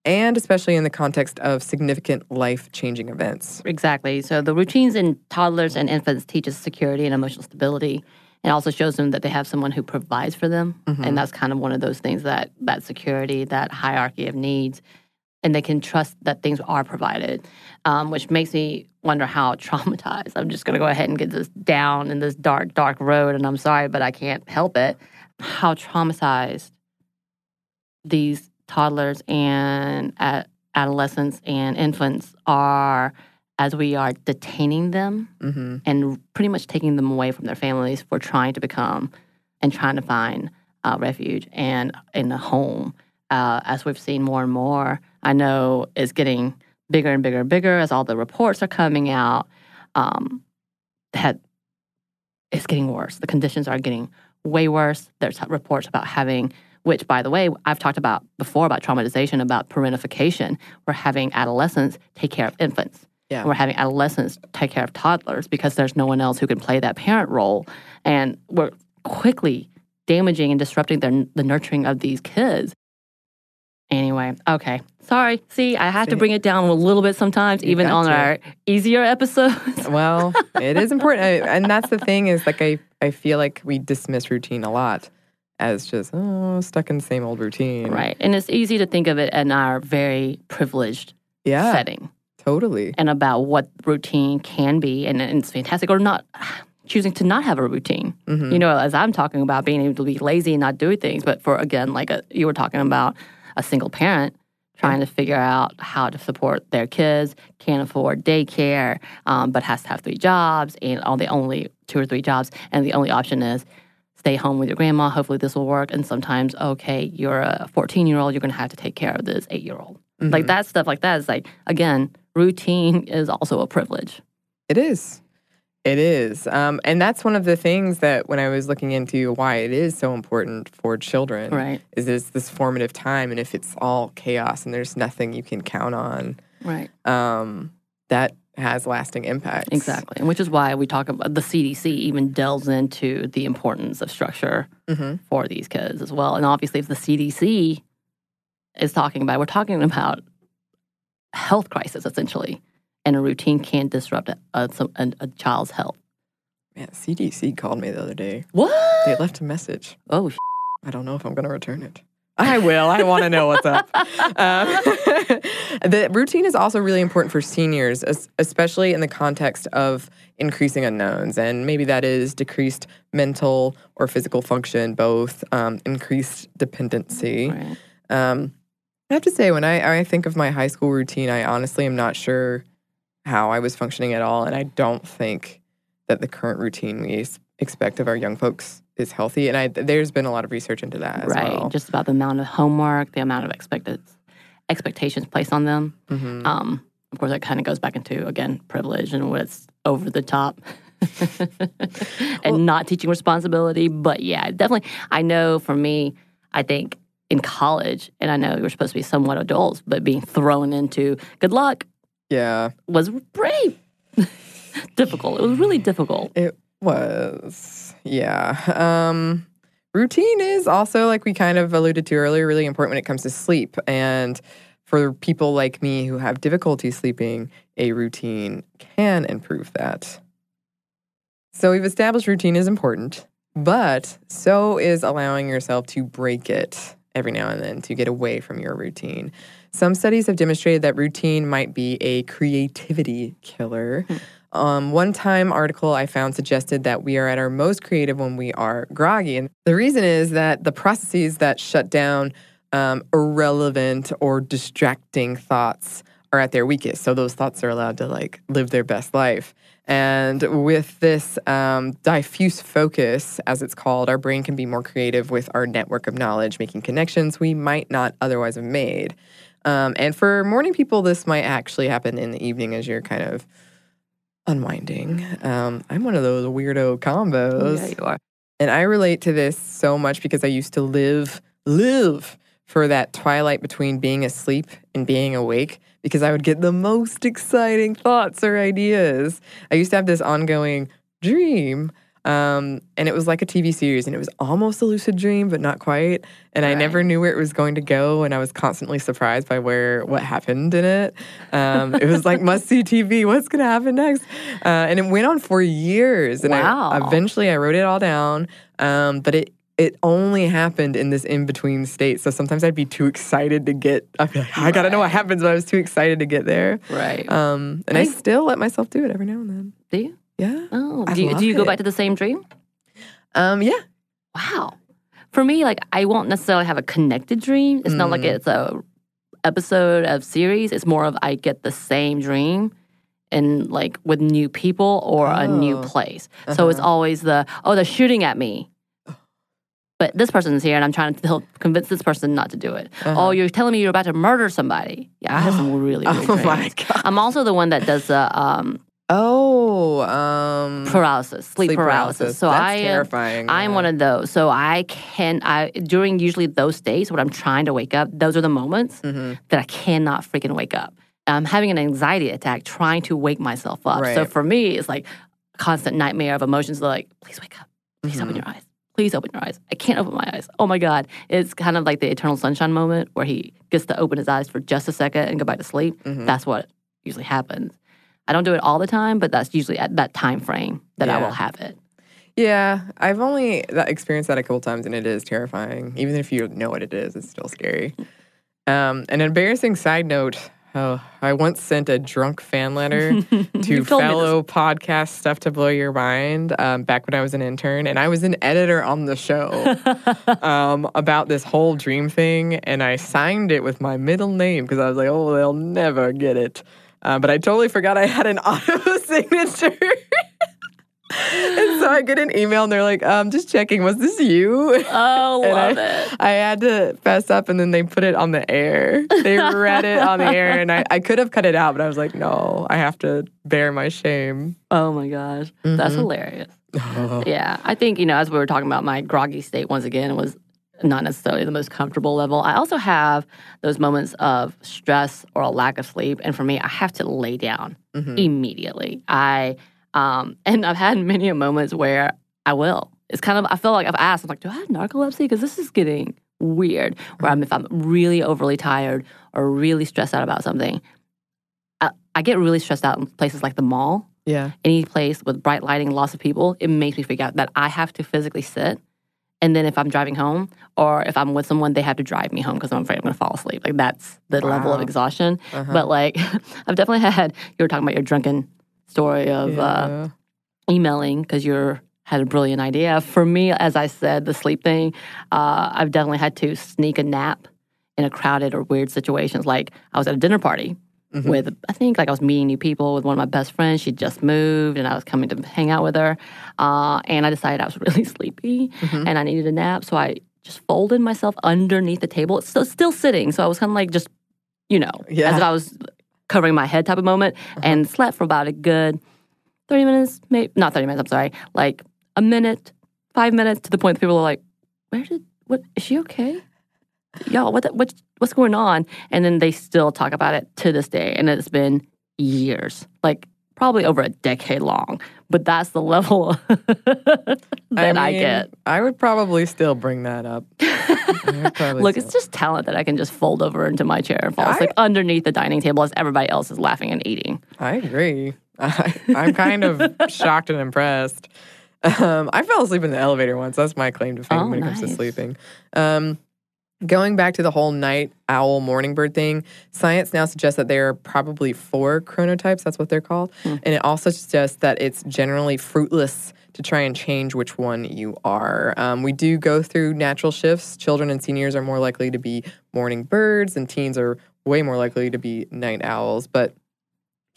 and especially in the context of significant life changing events. Exactly. So the routines in toddlers and infants teaches security and emotional stability. and also shows them that they have someone who provides for them, and that's kind of one of those things that that security, that hierarchy of needs, and they can trust that things are provided, um, which makes me wonder how traumatized. I'm just going to go ahead and get this down in this dark, dark road, and I'm sorry, but I can't help it. How traumatized these toddlers and adolescents and infants are as we are detaining them hmm and pretty much taking them away from their families for trying to become and trying to find uh, refuge and in a home. Uh, as we've seen more and more, I know is getting bigger and bigger and bigger as all the reports are coming out. Um, that it's getting worse. The conditions are getting way worse. There's reports about having, which by the way, I've talked about before about traumatization, about parentification. We're having adolescents take care of infants. Yeah. We're having adolescents take care of toddlers because there's no one else who can play that parent role. And we're quickly damaging and disrupting their, the nurturing of these kids. Anyway, okay. Sorry. See, I have to bring it down a little bit sometimes, even on to. our easier episodes. Well, it is important, and that's the thing is like I I feel like we dismiss routine a lot as just oh stuck in the same old routine. right. And it's easy to think of it in our very privileged Yeah. setting Totally. and about what routine can be. And, and it's fantastic, or not choosing to not have a routine. Mhm. You know, as I'm talking about being able to be lazy and not do things, but for again, like a, you were talking about a single parent trying to figure out how to support their kids, can't afford daycare, um, but has to have three jobs and all the only two or three jobs, and the only option is stay home with your grandma. Hopefully, this will work. And sometimes, okay, you're a 14 year old, you're going to have to take care of this eight year old. Like that stuff, like that is like again, routine is also a privilege. It is. It is. Um, and that's one of the things that when I was looking into why it is so important for children Right. is this this formative time and if it's all chaos and there's nothing you can count on, Right. um, that has lasting impacts. Exactly. And which is why we talk about the CDC even delves into the importance of structure hmm for these kids as well. And obviously, if the CDC is talking about, we're talking about health crisis essentially, and a routine can disrupt a, a, a, a child's health. Man, CDC called me the other day. What? They left a message. Oh, sh- I don't know if I'm going to return it. I will. I want to know what's up. Um, the routine is also really important for seniors, especially in the context of increasing unknowns. And maybe that is decreased mental or physical function, both um, increased dependency. Right. Um, I have to say, when I, I think of my high school routine, I honestly am not sure how I was functioning at all. And I don't think that the current routine we expect of our young folks is healthy. And I, there's been a lot of research into that as right. well. Just about the amount of homework, the amount of expected expectations placed on them. Mhm. Um, of course, that kind of goes back into again privilege and what's over the top, and not teaching responsibility. But yeah, definitely. I know for me, I think in college, and I know you're supposed to be somewhat adults, but being thrown into good luck Yeah, was pretty difficult. It was really difficult. it was. Yeah. Um, routine is also, like we kind of alluded to earlier, really important when it comes to sleep. And for people like me who have difficulty sleeping, a routine can improve that. So we've established routine is important, but so is allowing yourself to break it every now and then to get away from your routine. Some studies have demonstrated that routine might be a creativity killer. Um, one time article I found suggested that we are at our most creative when we are groggy. And the reason is that the processes that shut down um, irrelevant or distracting thoughts are at their weakest. So those thoughts are allowed to like live their best life. And with this um, diffuse focus, as it's called, our brain can be more creative with our network of knowledge, making connections we might not otherwise have made. Um, and for morning people, this might actually happen in the evening as you're kind of unwinding. Um, I'm one of those weirdo combos. Yeah, you are. And I relate to this so much because I used to live, live for that twilight between being asleep and being awake because I would get the most exciting thoughts or ideas. I used to have this ongoing dream. Um, and it was like a TV series, and it was almost a lucid dream, but not quite. And I never knew where it was going to go, and I was constantly surprised by where what happened in it. Um, it was like must see TV. What's going to happen next? Uh, and it went on for years. And I, Wow. eventually, I wrote it all down. Um, but it it only happened in this in between state. So sometimes I'd be too excited to get. I'd be like, I gotta know what happens, but I was too excited to get there. Right. Um, and I I still let myself do it every now and then. do you? Yeah. Oh, I do you, do you go it. back to the same dream? Um, yeah. Wow. For me, like I won't necessarily have a connected dream. It's not like Mm. it's a episode of series. It's more of I get the same dream and like with new people or a new Oh. place. So it's Uh-huh. always the oh they're shooting at me. But this person's here and I'm trying to help convince this person not to do it. Uh-huh. Oh, you're telling me you're about to murder somebody. Yeah, I have some really, really Oh my. God. I'm also the one that does the um, Oh, um, paralysis, sleep, paralysis. So That's I terrifying. I'm one of those. So I can I during usually those days when I'm trying to wake up, those are the moments hmm that I cannot freaking wake up. I'm having an anxiety attack trying to wake myself up. So for me, it's like constant nightmare of emotions like, please wake up. Please open Mhm. your eyes. Please open your eyes. I can't open my eyes. Oh my God. It's kind of like the eternal sunshine moment where he gets to open his eyes for just a second and go back to sleep. Mhm. That's what usually happens. I don't do it all the time, but that's usually at that time frame that I will have it. Yeah, I've only experienced that a couple times, and it is terrifying. Even if you know what it is, it's still scary. Um, an embarrassing side note: oh, I once sent a drunk fan letter to You've told me this. fellow podcast stuff to blow your mind. Um, back when I was an intern, and I was an editor on the show um, about this whole dream thing, and I signed it with my middle name because I was like, oh, they'll never get it. Uh, but I totally forgot I had an auto signature. and so I get an email and they're like, um, just checking, was this you? Oh, love I, it. I had to fess up and then they put it on the air. They read it on the air and I, I could have cut it out, but I was like, no, I have to bear my shame. Oh my gosh. That's Mhm. hilarious. Yeah. I think, you know, as we were talking about my groggy state once again was not necessarily the most comfortable level. I also have those moments of stress or a lack of sleep. And for me, I have to lay down Mhm. immediately. I um and I've had many moments where I will. It's kind of I feel like I've asked, I'm like, do I have narcolepsy? Because this is getting weird. Where I'm if I'm really overly tired or really stressed out about something. I, I get really stressed out in places like the mall Yeah. any place with bright lighting, lots of people, it makes me freak out that I have to physically sit And then if I'm driving home or if I'm with someone, they have to drive me home because I'm afraid I'm going to fall asleep. Like that's the level of exhaustion. Uh-huh. But like, I've definitely had, you were talking about your drunken story of uh, emailing because you're had a brilliant idea. For me, as I said, the sleep thing, uh, I've definitely had to sneak a nap in a crowded or weird situations. Like I was at a dinner party Mm-hmm. with, I think like I was meeting new people with one of my best friends. She just moved and I was coming to hang out with her. Uh, and I decided I was really sleepy Mm-hmm. and I needed a nap. So I just folded myself underneath the table. It's still, still sitting. So I was kind of like just, you know, Yeah. as if I was covering my head type of moment and slept for about a good 30 minutes, maybe not 30 minutes, I'm sorry, like a minute, five minutes to the point that people are like, where did, what, is she okay? Y'all, what, the, what, what's going on? And then they still talk about it to this day. And it's been years, like probably over a decade long. But that's the level that I, mean, get. I would probably still bring that up. I Look, still- it's just talent that I can just fold over into my chair and fall I- asleep underneath the dining table as everybody else is laughing and eating. I agree. I, I'm kind of shocked and impressed. Um, I fell asleep in the elevator once. That's my claim to fame Oh, when it comes to sleeping. Um, going back to the whole night owl morning bird thing, science now suggests that there are probably four chronotypes. That's what they're called. Hmm. And it also suggests that it's generally fruitless to try and change which one you are. Um, we do go through natural shifts. Children and seniors are more likely to be morning birds, and teens are way more likely to be night owls. But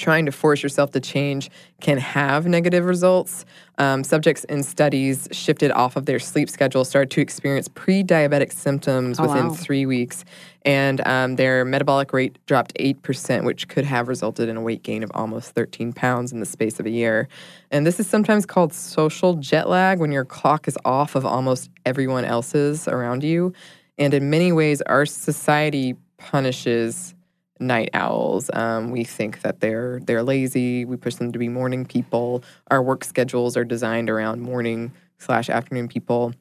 trying to force yourself to change can have negative results. Um, subjects in studies shifted off of their sleep schedule started to experience pre diabetic symptoms Oh, within wow. three weeks, and um, their metabolic rate dropped 8%, which could have resulted in a weight gain of almost 13 pounds in the space of a year. And this is sometimes called social jet lag when your clock is off of almost everyone else's around you. And in many ways, our society punishes night owls. Um, we think that they're they're lazy. We push them to be morning people. Our work schedules are designed around morning slash afternoon people.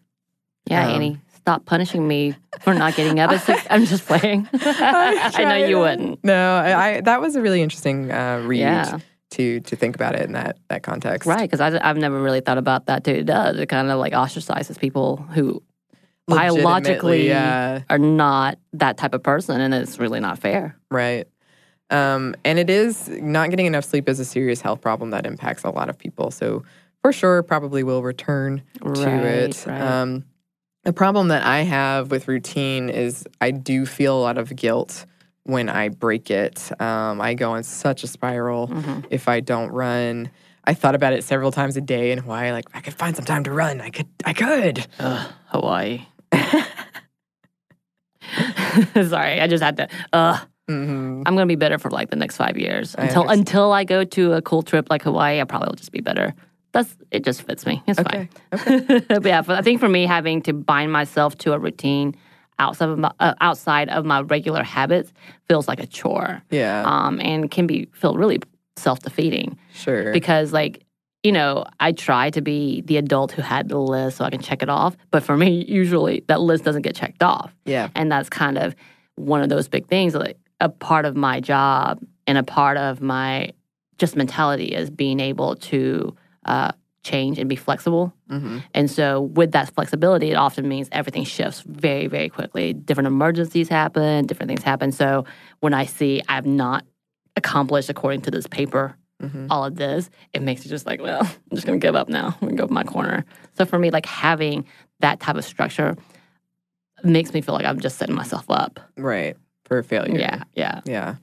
Yeah, Um, Annie, stop punishing me for not getting up at six. I'm just playing. I know you wouldn't. No, I, I that was a really interesting uh, read Yeah. to to think about it in that that context. Right, because I've never really thought about that too. It does. It kind of like ostracizes people who biologically yeah. are not that type of person, and it's really not fair. Right. Um, and it is not getting enough sleep is a serious health problem that impacts a lot of people. So for sure, probably will return to Right, it. right. Um, a problem that I have with routine is I do feel a lot of guilt when I break it. Um, I go in such a spiral Mm-hmm. if I don't run. I thought about it several times a day and why like I could find some time to run. I could I could. Ugh, Hawaii. Sorry, I just had to. Uh, hmm I'm gonna be better for like the next five years I until understand. until I go to a cool trip like Hawaii. I probably will just be better. That's it. Just fits me. It's Okay. fine. but yeah, but I think for me, having to bind myself to a routine outside of my, uh, outside of my regular habits feels like a chore. Yeah. Um, and can be feel really self defeating sure. because like you know i try to be the adult who had the list so i can check it off but for me usually that list doesn't get checked off. Yeah. and that's kind of one of those big things like a part of my job and a part of my just mentality is being able to uh, change and be flexible. Hmm and so with that flexibility it often means everything shifts very very quickly. Different emergencies happen different things happen. So when i see i've not accomplished according to this paper hmm all of this, it makes you just like, well, I'm just gonna give up now. I'm gonna go in my corner. So for me, like having that type of structure makes me feel like I'm just setting myself up. Right. For failure. Yeah, yeah. Yeah.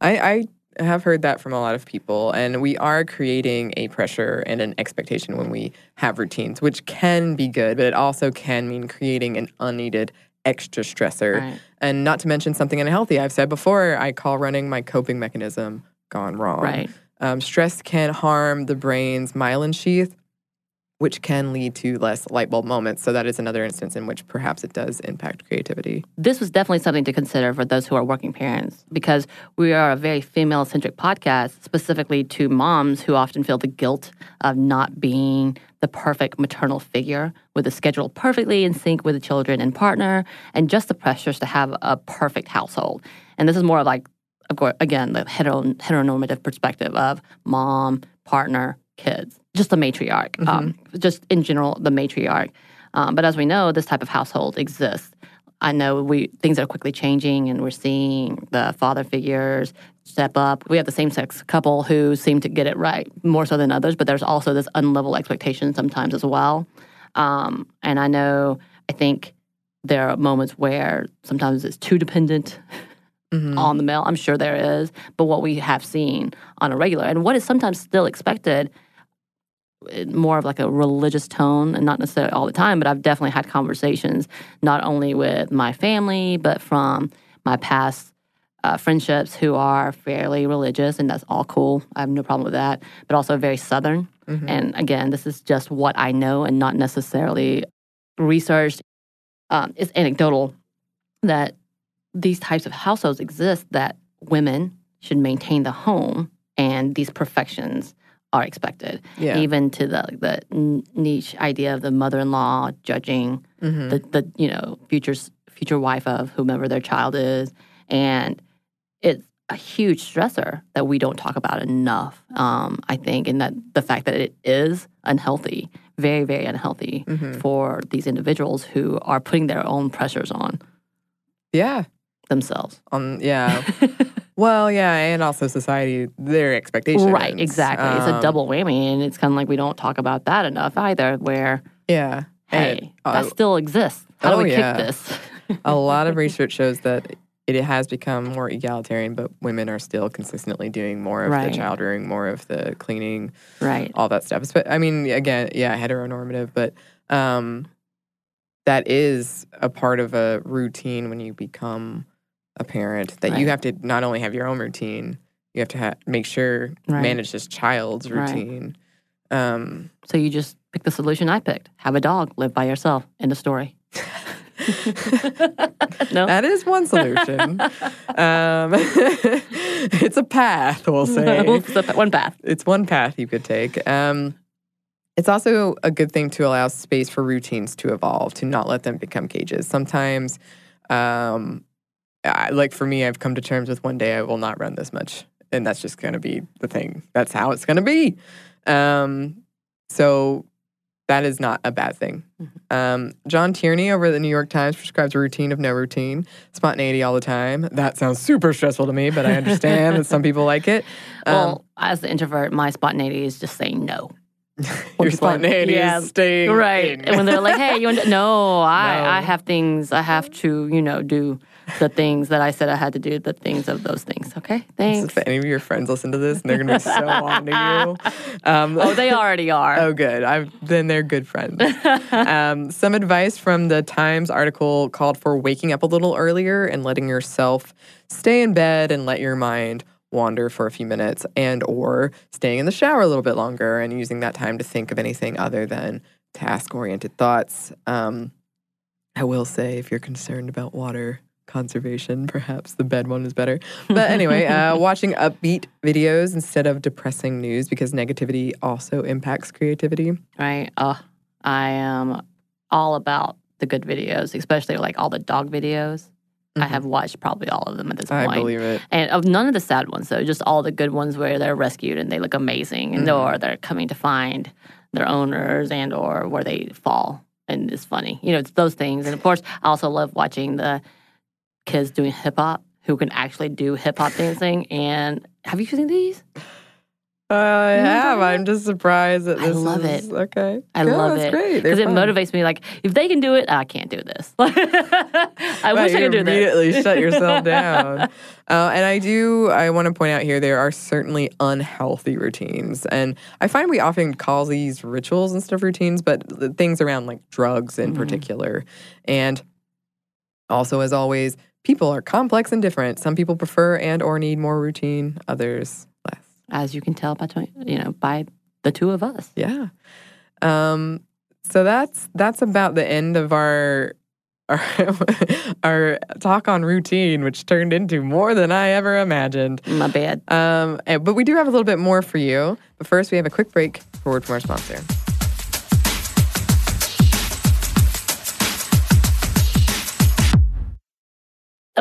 I, I have heard that from a lot of people, and we are creating a pressure and an expectation when we have routines, which can be good, but it also can mean creating an unneeded extra stressor. Right. And not to mention something unhealthy. I've said before, I call running my coping mechanism gone wrong. Right. Um, stress can harm the brain's myelin sheath, which can lead to less light bulb moments. So that is another instance in which perhaps it does impact creativity. This was definitely something to consider for those who are working parents because we are a very female centric podcast, specifically to moms who often feel the guilt of not being the perfect maternal figure with a schedule perfectly in sync with the children and partner, and just the pressures to have a perfect household. And this is more of like, again, the hetero- heteronormative perspective of mom, partner, kids, just the matriarch, um, just in general, the matriarch. Um, but as we know, this type of household exists. I know we things are quickly changing, and we're seeing the father figures step up. We have the same sex couple who seem to get it right more so than others, but there's also this unlevel expectation sometimes as well. Um, and I know, I think there are moments where sometimes it's too dependent Mhm. on the male. I'm sure there is, but what we have seen on a regular and what is sometimes still expected, more of like a religious tone, and not necessarily all the time, but I've definitely had conversations not only with my family, but from my past uh, friendships who are fairly religious, and that's all cool. I have no problem with that, but also very Southern. Mhm. And again, this is just what I know and not necessarily researched. Um, it's anecdotal that these types of households exist that women should maintain the home and these perfections are expected Yeah. even to the the niche idea of the mother-in-law judging Mhm. the the you know future future wife of whomever their child is and it's a huge stressor that we don't talk about enough um, i think and that the fact that it is unhealthy very very unhealthy Mhm. for these individuals who are putting their own pressures on Yeah. Themselves On yeah. well, yeah, and also society, their expectations. right exactly it's a Um, double whammy and it's kind of like we don't talk about that enough either where Yeah. hey And, uh, that still exists how do oh, we yeah. kick this a lot of research shows that it has become more egalitarian, but women are still consistently doing more of Right. the child rearing, more of the cleaning, right all that stuff. But I mean, again, yeah, heteronormative, but um, that is a part of a routine when you become a parent that you have to not only have your own routine, you have to ha- make sure Right. manage this child's Right. routine. Um, So you just pick the solution I picked. Have a dog, live by yourself. End of story. no? that is one solution. um, it's a path, we'll say. One path. it's one path you could take. Um, it's also a good thing to allow space for routines to evolve, to not let them become cages. Sometimes, um, I, like for me, I've come to terms with one day I will not run this much, and that's just going to be the thing. That's how it's going to be. Um, so that is not a bad thing. Um, John Tierney over at the New York Times prescribes a routine of no routine, spontaneity all the time. That sounds super stressful to me, but I understand that some people like it. Um, Well, as the introvert, my spontaneity is just saying no. your spontaneity yeah, is staying Right. in. And when they're like, hey, you want to, no, I, No. I have things, I have to, you know, do the things that I said I had to do, the things of those things. Okay. Thanks. if any of your friends listen to this and they're going to be so on to you. Um, Oh, they already are. Oh, good. I've, then they're good friends. um, some advice from the Times article called for waking up a little earlier and letting yourself stay in bed and let your mind wander for a few minutes and or staying in the shower a little bit longer and using that time to think of anything other than task-oriented thoughts. Um, I will say if you're concerned about water conservation, perhaps the bed one is better. But anyway, uh, watching upbeat videos instead of depressing news because negativity also impacts creativity. Right. Oh, I am all about the good videos, especially like all the dog videos. I have watched probably all of them at this Mm-hmm. I believe it. And of none of the sad ones, though, just all the good ones where they're rescued and they look amazing, and Mm-hmm. or they're coming to find their owners, and or where they fall and it's funny. You know, it's those things. And of course, I also love watching the kids doing hip hop who can actually do hip hop dancing. And have you seen these? I You know have. I'm just surprised that I love is- it. Okay. I Yeah, love that's it great. Because it motivates me. Like if they can do it, I can't do this. I Right, wish I could do this. immediately shut yourself down. Uh, and I do. I want to point out here there are certainly unhealthy routines, and I find we often call these rituals and stuff routines, but things around like drugs in Mhm. particular, and also as always, people are complex and different. Some people prefer and or need more routine, others less. As you can tell by you know by the two of us. Yeah. Um, so that's that's about the end of our our, our talk on routine, which turned into more than I ever imagined. My bad. Um, but we do have a little bit more for you. But first, we have a quick break for word from our sponsor.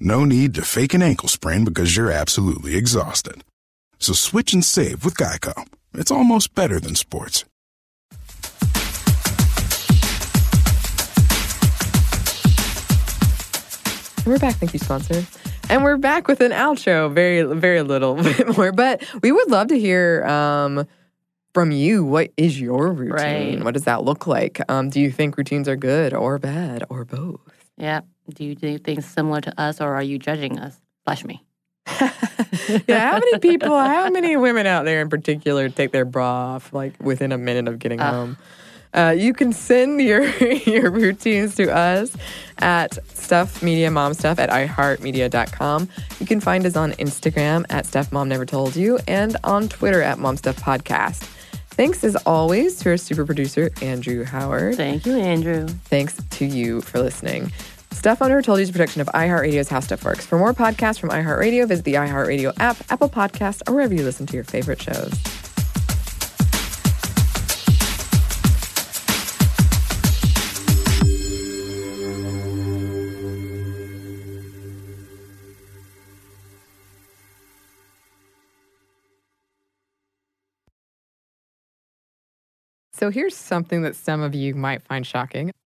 No need to fake an ankle sprain because you're absolutely exhausted. So switch and save with Geico. It's almost better than sports. We're back. Thank you, sponsor. And we're back with an outro. Very, very little bit more, but we would love to hear um, from you. What is your routine? Right. What does that look like? Um, do you think routines are good or bad or both? Yeah. Do you do things similar to us or are you judging us? Flash me. yeah, how many people, how many women out there in particular take their bra off like within a minute of getting Uh. home? Uh, you can send your your routines to us at Stuff Media Mom Stuff at iHeartMedia.com. You can find us on Instagram at Stuff Mom Never Told You and on Twitter at Mom Stuff Podcast. Thanks as always to our super producer, Andrew Howard. Thank you, Andrew. Thanks to you for listening. Stuff Never Told You is a production of iHeartRadio's How Stuff Works. For more podcasts from iHeartRadio, visit the iHeartRadio app, Apple Podcasts, or wherever you listen to your favorite shows. So here's something that some of you might find shocking.